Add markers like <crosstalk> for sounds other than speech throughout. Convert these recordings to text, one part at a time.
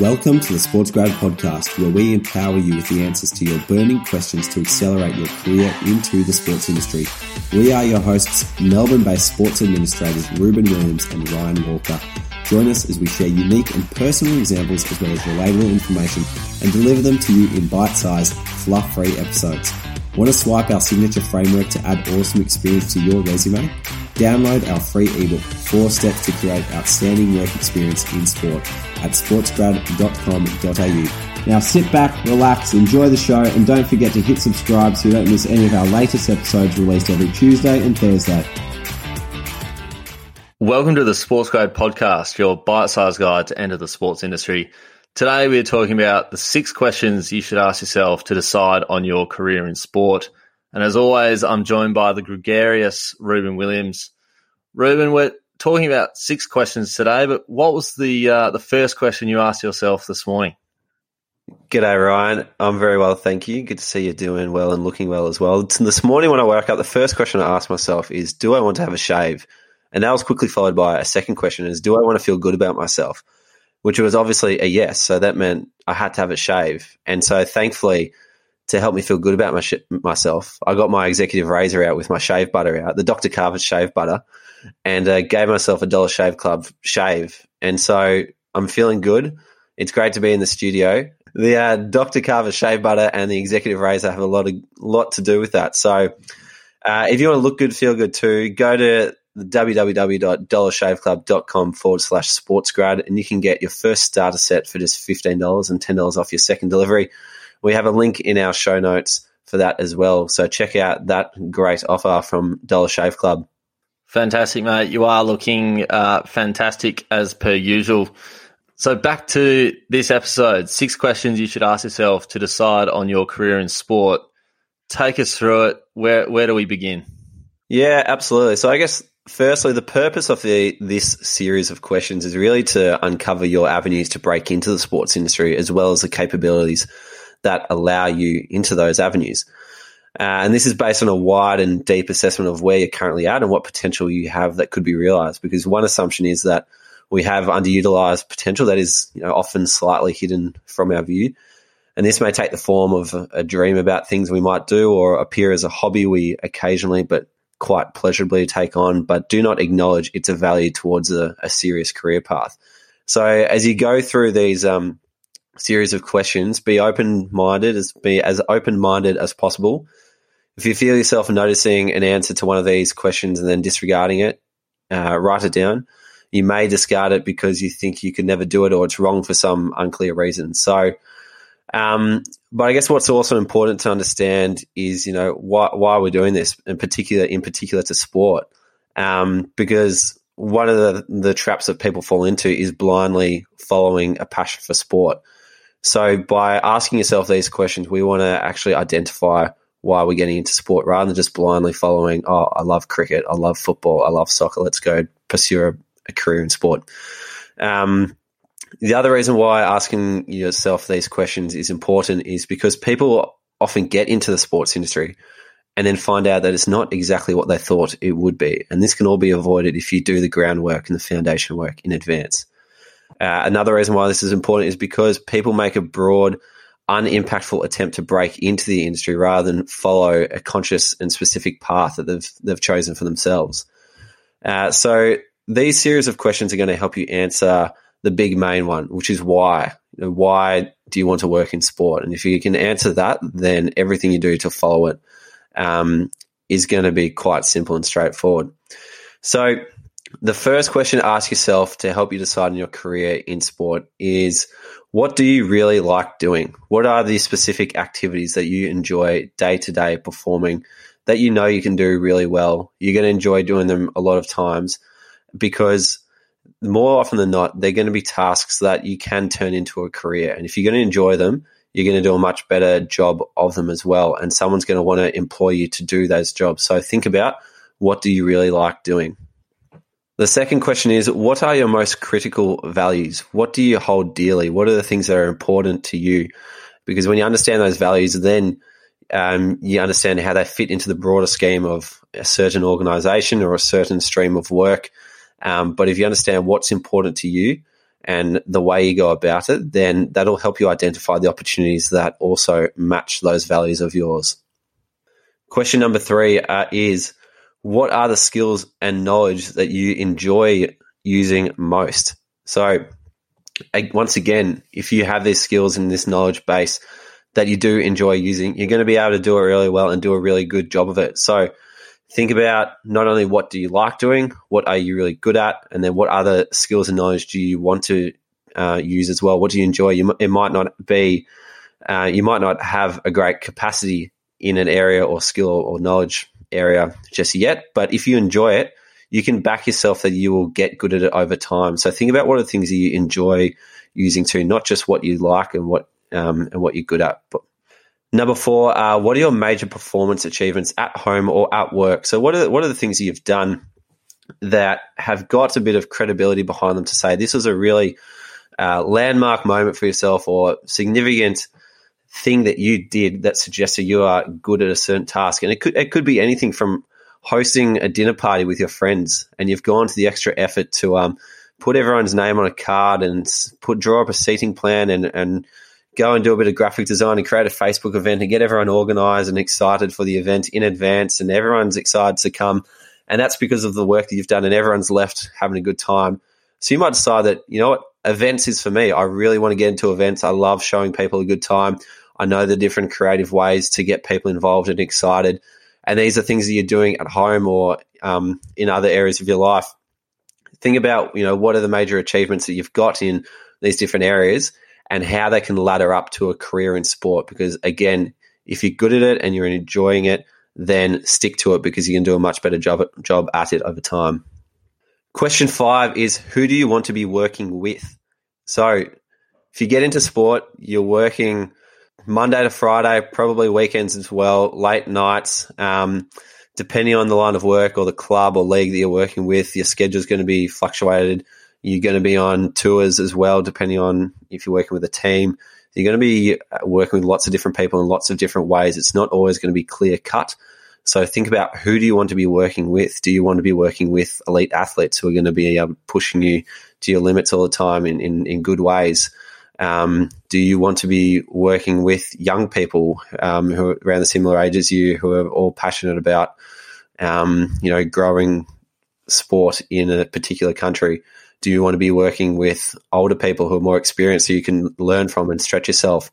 Welcome to the Sports Grad Podcast, where we empower you with the answers to your burning questions to accelerate your career into the sports industry. We are your hosts, Melbourne based sports administrators Reuben Williams and Ryan Walker. Join us as we share unique and personal examples as well as relatable information and deliver them to you in bite sized, fluff free episodes. Want to swipe our signature framework to add awesome experience to your resume? Download our free ebook, Four Steps to Create Outstanding Work Experience in Sport at sportsgrad.com.au. Now sit back, relax, enjoy the show, and don't forget to hit subscribe so you don't miss any of our latest episodes released every Tuesday and Thursday. Welcome to the Sports Grad Podcast, your bite-sized guide to enter the sports industry. Today we are talking about the six questions you should ask yourself to decide on your career in sport. And as always, I'm joined by the gregarious Reuben Williams. Reuben, we're talking about six questions today, but what was the uh, the first question you asked yourself this morning? G'day, Ryan. I'm very well, thank you. Good to see you doing well and looking well as well. This morning when I woke up, the first question I asked myself is, do I want to have a shave? And that was quickly followed by a second question is, do I want to feel good about myself? Which was obviously a yes. So that meant I had to have a shave. And so thankfully, to help me feel good about my sh- myself, I got my executive razor out with my shave butter out, the Dr. Carver's shave butter and uh, gave myself a Dollar Shave Club shave. And so I'm feeling good. It's great to be in the studio. The uh, Dr. Carver shave butter and the executive razor have a lot of lot to do with that. So uh, if you want to look good, feel good too, go to www.dollarshaveclub.com forward slash sportsgrad and you can get your first starter set for just $15 and $10 off your second delivery. We have a link in our show notes for that as well. So check out that great offer from Dollar Shave Club. Fantastic, mate. You are looking uh, fantastic as per usual. So back to this episode, six questions you should ask yourself to decide on your career in sport. Take us through it. Where where do we begin? Yeah, absolutely. So I guess firstly, the purpose of the this series of questions is really to uncover your avenues to break into the sports industry as well as the capabilities that allow you into those avenues. Uh, and this is based on a wide and deep assessment of where you're currently at and what potential you have that could be realized. Because one assumption is that we have underutilized potential that is you know, often slightly hidden from our view. And this may take the form of a, dream about things we might do or appear as a hobby we occasionally but quite pleasurably take on, but do not acknowledge it's a value towards a, a serious career path. So as you go through these um, series of questions, be open minded, as be as open minded as possible if you feel yourself noticing an answer to one of these questions and then disregarding it, uh, write it down. You may discard it because you think you could never do it or it's wrong for some unclear reason. So, um, but I guess what's also important to understand is, you know, why, why we're doing this in particular, in particular to sport. Um, because one of the, the traps that people fall into is blindly following a passion for sport. So by asking yourself these questions, we want to actually identify why we're getting into sport rather than just blindly following, oh, I love cricket, I love football, I love soccer, let's go pursue a, a career in sport. Um, the other reason why asking yourself these questions is important is because people often get into the sports industry and then find out that it's not exactly what they thought it would be. And this can all be avoided if you do the groundwork and the foundation work in advance. Uh, another reason why this is important is because people make a broad unimpactful attempt to break into the industry rather than follow a conscious and specific path that they've they've chosen for themselves. Uh, so these series of questions are going to help you answer the big main one, which is why. You know, why do you want to work in sport? And if you can answer that, then everything you do to follow it um, is going to be quite simple and straightforward. So the first question to ask yourself to help you decide on your career in sport is what do you really like doing? What are the specific activities that you enjoy day to day performing that you know you can do really well? You're going to enjoy doing them a lot of times because more often than not, they're going to be tasks that you can turn into a career. And if you're going to enjoy them, you're going to do a much better job of them as well. And someone's going to want to employ you to do those jobs. So think about what do you really like doing? The second question is what are your most critical values? What do you hold dearly? What are the things that are important to you? Because when you understand those values, then um, you understand how they fit into the broader scheme of a certain organization or a certain stream of work. Um, but if you understand what's important to you and the way you go about it, then that'll help you identify the opportunities that also match those values of yours. Question number three uh, is what are the skills and knowledge that you enjoy using most? So, once again, if you have these skills and this knowledge base that you do enjoy using, you're going to be able to do it really well and do a really good job of it. So, think about not only what do you like doing, what are you really good at, and then what other skills and knowledge do you want to uh, use as well? What do you enjoy? You, it might not be, uh, you might not have a great capacity in an area or skill or knowledge area just yet. But if you enjoy it, you can back yourself that you will get good at it over time. So think about what are the things that you enjoy using too, not just what you like and what um, and what you're good at. But number four, uh, what are your major performance achievements at home or at work? So what are what are the things that you've done that have got a bit of credibility behind them to say this was a really uh, landmark moment for yourself or significant thing that you did that suggested you are good at a certain task. And it could it could be anything from hosting a dinner party with your friends and you've gone to the extra effort to um, put everyone's name on a card and put draw up a seating plan and, and go and do a bit of graphic design and create a Facebook event and get everyone organized and excited for the event in advance and everyone's excited to come. And that's because of the work that you've done and everyone's left having a good time. So you might decide that, you know what, events is for me. I really want to get into events. I love showing people a good time. I know the different creative ways to get people involved and excited. And these are things that you're doing at home or um, in other areas of your life. Think about, you know, what are the major achievements that you've got in these different areas and how they can ladder up to a career in sport. Because again, if you're good at it and you're enjoying it, then stick to it because you can do a much better job, job at it over time. Question five is who do you want to be working with? So if you get into sport, you're working Monday to Friday, probably weekends as well, late nights. Um, depending on the line of work or the club or league that you're working with, your schedule is going to be fluctuated. You're going to be on tours as well, depending on if you're working with a team. You're going to be uh, working with lots of different people in lots of different ways. It's not always going to be clear cut. So think about who do you want to be working with? Do you want to be working with elite athletes who are going to be um, pushing you to your limits all the time in, in, in good ways? Um, do you want to be working with young people um, who are around the similar age as you, who are all passionate about, um, you know, growing sport in a particular country? Do you want to be working with older people who are more experienced, so you can learn from and stretch yourself?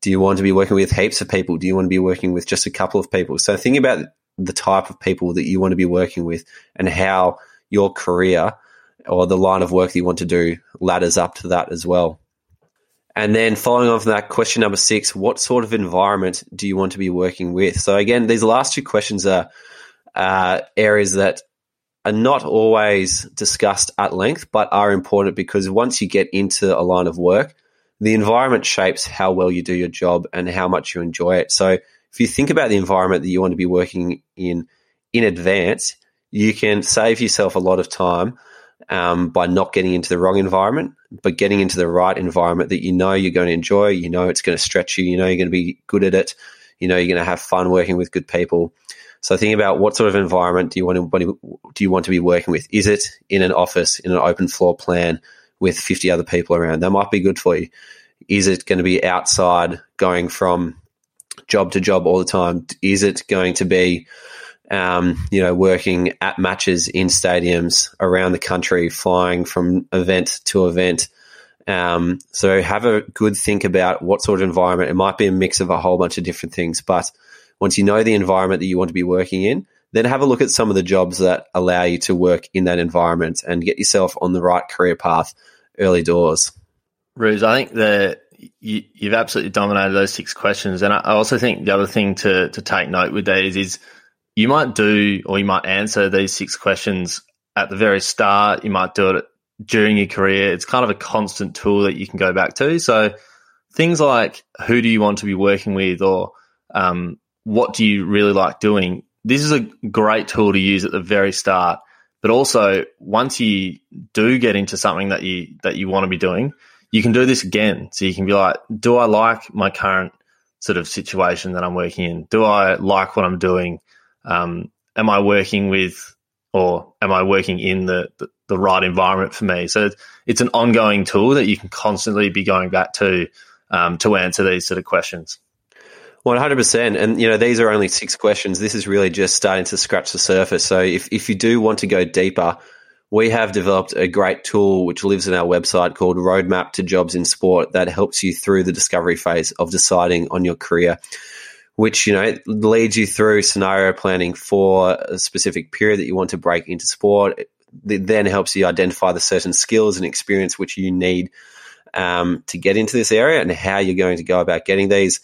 Do you want to be working with heaps of people? Do you want to be working with just a couple of people? So think about the type of people that you want to be working with and how your career or the line of work that you want to do ladders up to that as well. And then following on from that, question number six, what sort of environment do you want to be working with? So again, these last two questions are uh, areas that are not always discussed at length, but are important because once you get into a line of work, the environment shapes how well you do your job and how much you enjoy it. So if you think about the environment that you want to be working in in advance, you can save yourself a lot of time um, by not getting into the wrong environment, but getting into the right environment that you know you're going to enjoy, you know it's going to stretch you, you know you're going to be good at it, you know you're going to have fun working with good people. So think about what sort of environment do you want to do you want to be working with? Is it in an office in an open floor plan with 50 other people around? That might be good for you. Is it going to be outside going from job to job all the time? Is it going to be um, you know, working at matches in stadiums around the country, flying from event to event. Um, so have a good think about what sort of environment. It might be a mix of a whole bunch of different things, but once you know the environment that you want to be working in, then have a look at some of the jobs that allow you to work in that environment and get yourself on the right career path early doors. Ruse, I think that you, have absolutely dominated those six questions, and I also think the other thing to to take note with these is you might do or you might answer these six questions at the very start. You might do it during your career. It's kind of a constant tool that you can go back to. So things like who do you want to be working with or um, what do you really like doing? This is a great tool to use at the very start. But also, once you do get into something that you that you want to be doing, you can do this again. So you can be like, do I like my current sort of situation that I'm working in? Do I like what I'm doing? Um, am I working with or am I working in the, the, the right environment for me? So it's an ongoing tool that you can constantly be going back to um, to answer these sort of questions. One hundred percent, and you know these are only six questions. This is really just starting to scratch the surface. So if if you do want to go deeper, we have developed a great tool which lives in our website called Roadmap to Jobs in Sport that helps you through the discovery phase of deciding on your career which you know leads you through scenario planning for a specific period that you want to break into sport. It then helps you identify the certain skills and experience which you need um, to get into this area and how you're going to go about getting these.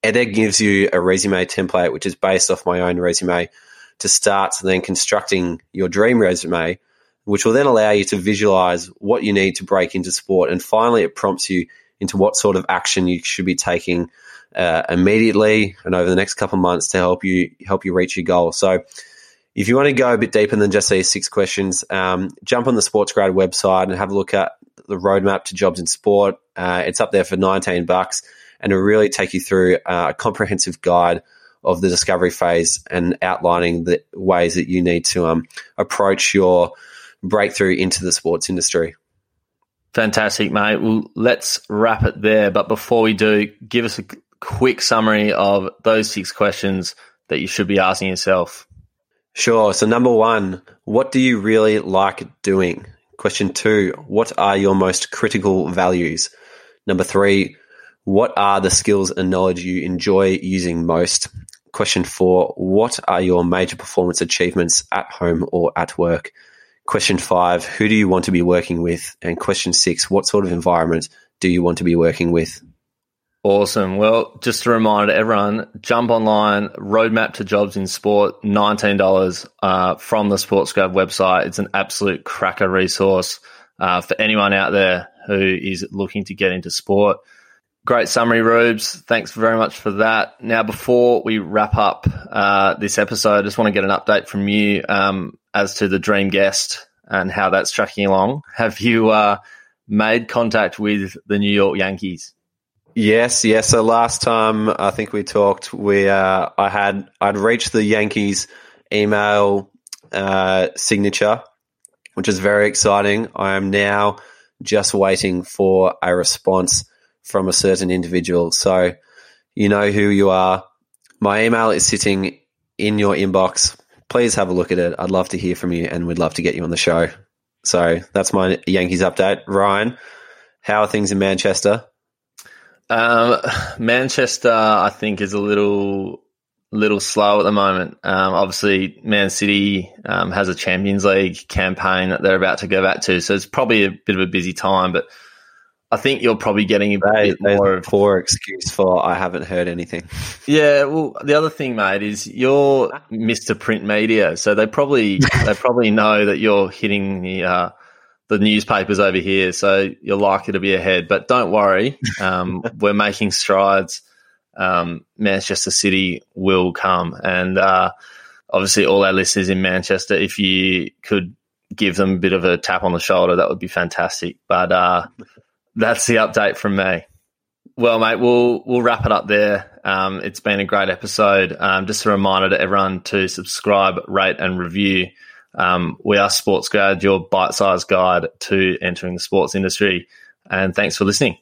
It then gives you a resume template, which is based off my own resume, to start then constructing your dream resume, which will then allow you to visualize what you need to break into sport. And finally, it prompts you into what sort of action you should be taking uh, immediately and over the next couple of months to help you help you reach your goal. So, if you want to go a bit deeper than just these six questions, um, jump on the SportsGrad website and have a look at the roadmap to jobs in sport. Uh, it's up there for 19 bucks and it'll really take you through uh, a comprehensive guide of the discovery phase and outlining the ways that you need to um, approach your breakthrough into the sports industry. Fantastic, mate. Well, let's wrap it there. But before we do, give us a quick summary of those six questions that you should be asking yourself? Sure. So, number one, what do you really like doing? Question two, what are your most critical values? Number three, what are the skills and knowledge you enjoy using most? Question four, what are your major performance achievements at home or at work? Question five, who do you want to be working with? And question six, what sort of environment do you want to be working with? Awesome. Well, just a reminder to everyone, jump online, roadmap to jobs in sport, $19 uh, from the SportsGrad website. It's an absolute cracker resource uh, for anyone out there who is looking to get into sport. Great summary, Rubes. Thanks very much for that. Now, before we wrap up uh, this episode, I just want to get an update from you um, as to the dream guest and how that's tracking along. Have you uh, made contact with the New York Yankees? Yes, yes. So last time I think we talked, we uh, I had I'd reached the Yankees email uh, signature, which is very exciting. I am now just waiting for a response from a certain individual. So you know who you are. My email is sitting in your inbox. Please have a look at it. I'd love to hear from you, and we'd love to get you on the show. So that's my Yankees update. Ryan, how are things in Manchester? Um, Manchester, I think, is a little little slow at the moment. Um, obviously, Man City um, has a Champions League campaign that they're about to go back to, so it's probably a bit of a busy time. But I think you're probably getting a they, bit more of poor excuse for I haven't heard anything. Yeah, well, the other thing, mate, is you're Mr. Print Media, so they probably <laughs> they probably know that you're hitting the. Uh, the newspapers over here, so you're likely to be ahead. But don't worry, um, <laughs> we're making strides. Um, Manchester City will come, and uh, obviously, all our listeners in Manchester, if you could give them a bit of a tap on the shoulder, that would be fantastic. But uh, that's the update from me. Well, mate, we'll we'll wrap it up there. Um, it's been a great episode. Um, just a reminder to everyone to subscribe, rate, and review. Um, we are SportsGrad, your bite-sized guide to entering the sports industry. And thanks for listening.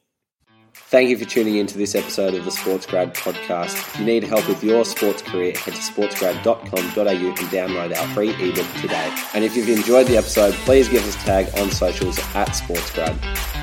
Thank you for tuning in to this episode of the Sports Grad podcast. If you need help with your sports career, head to sportsgrad.com.au and download our free ebook today. And if you've enjoyed the episode, please give us a tag on socials at SportsGrad.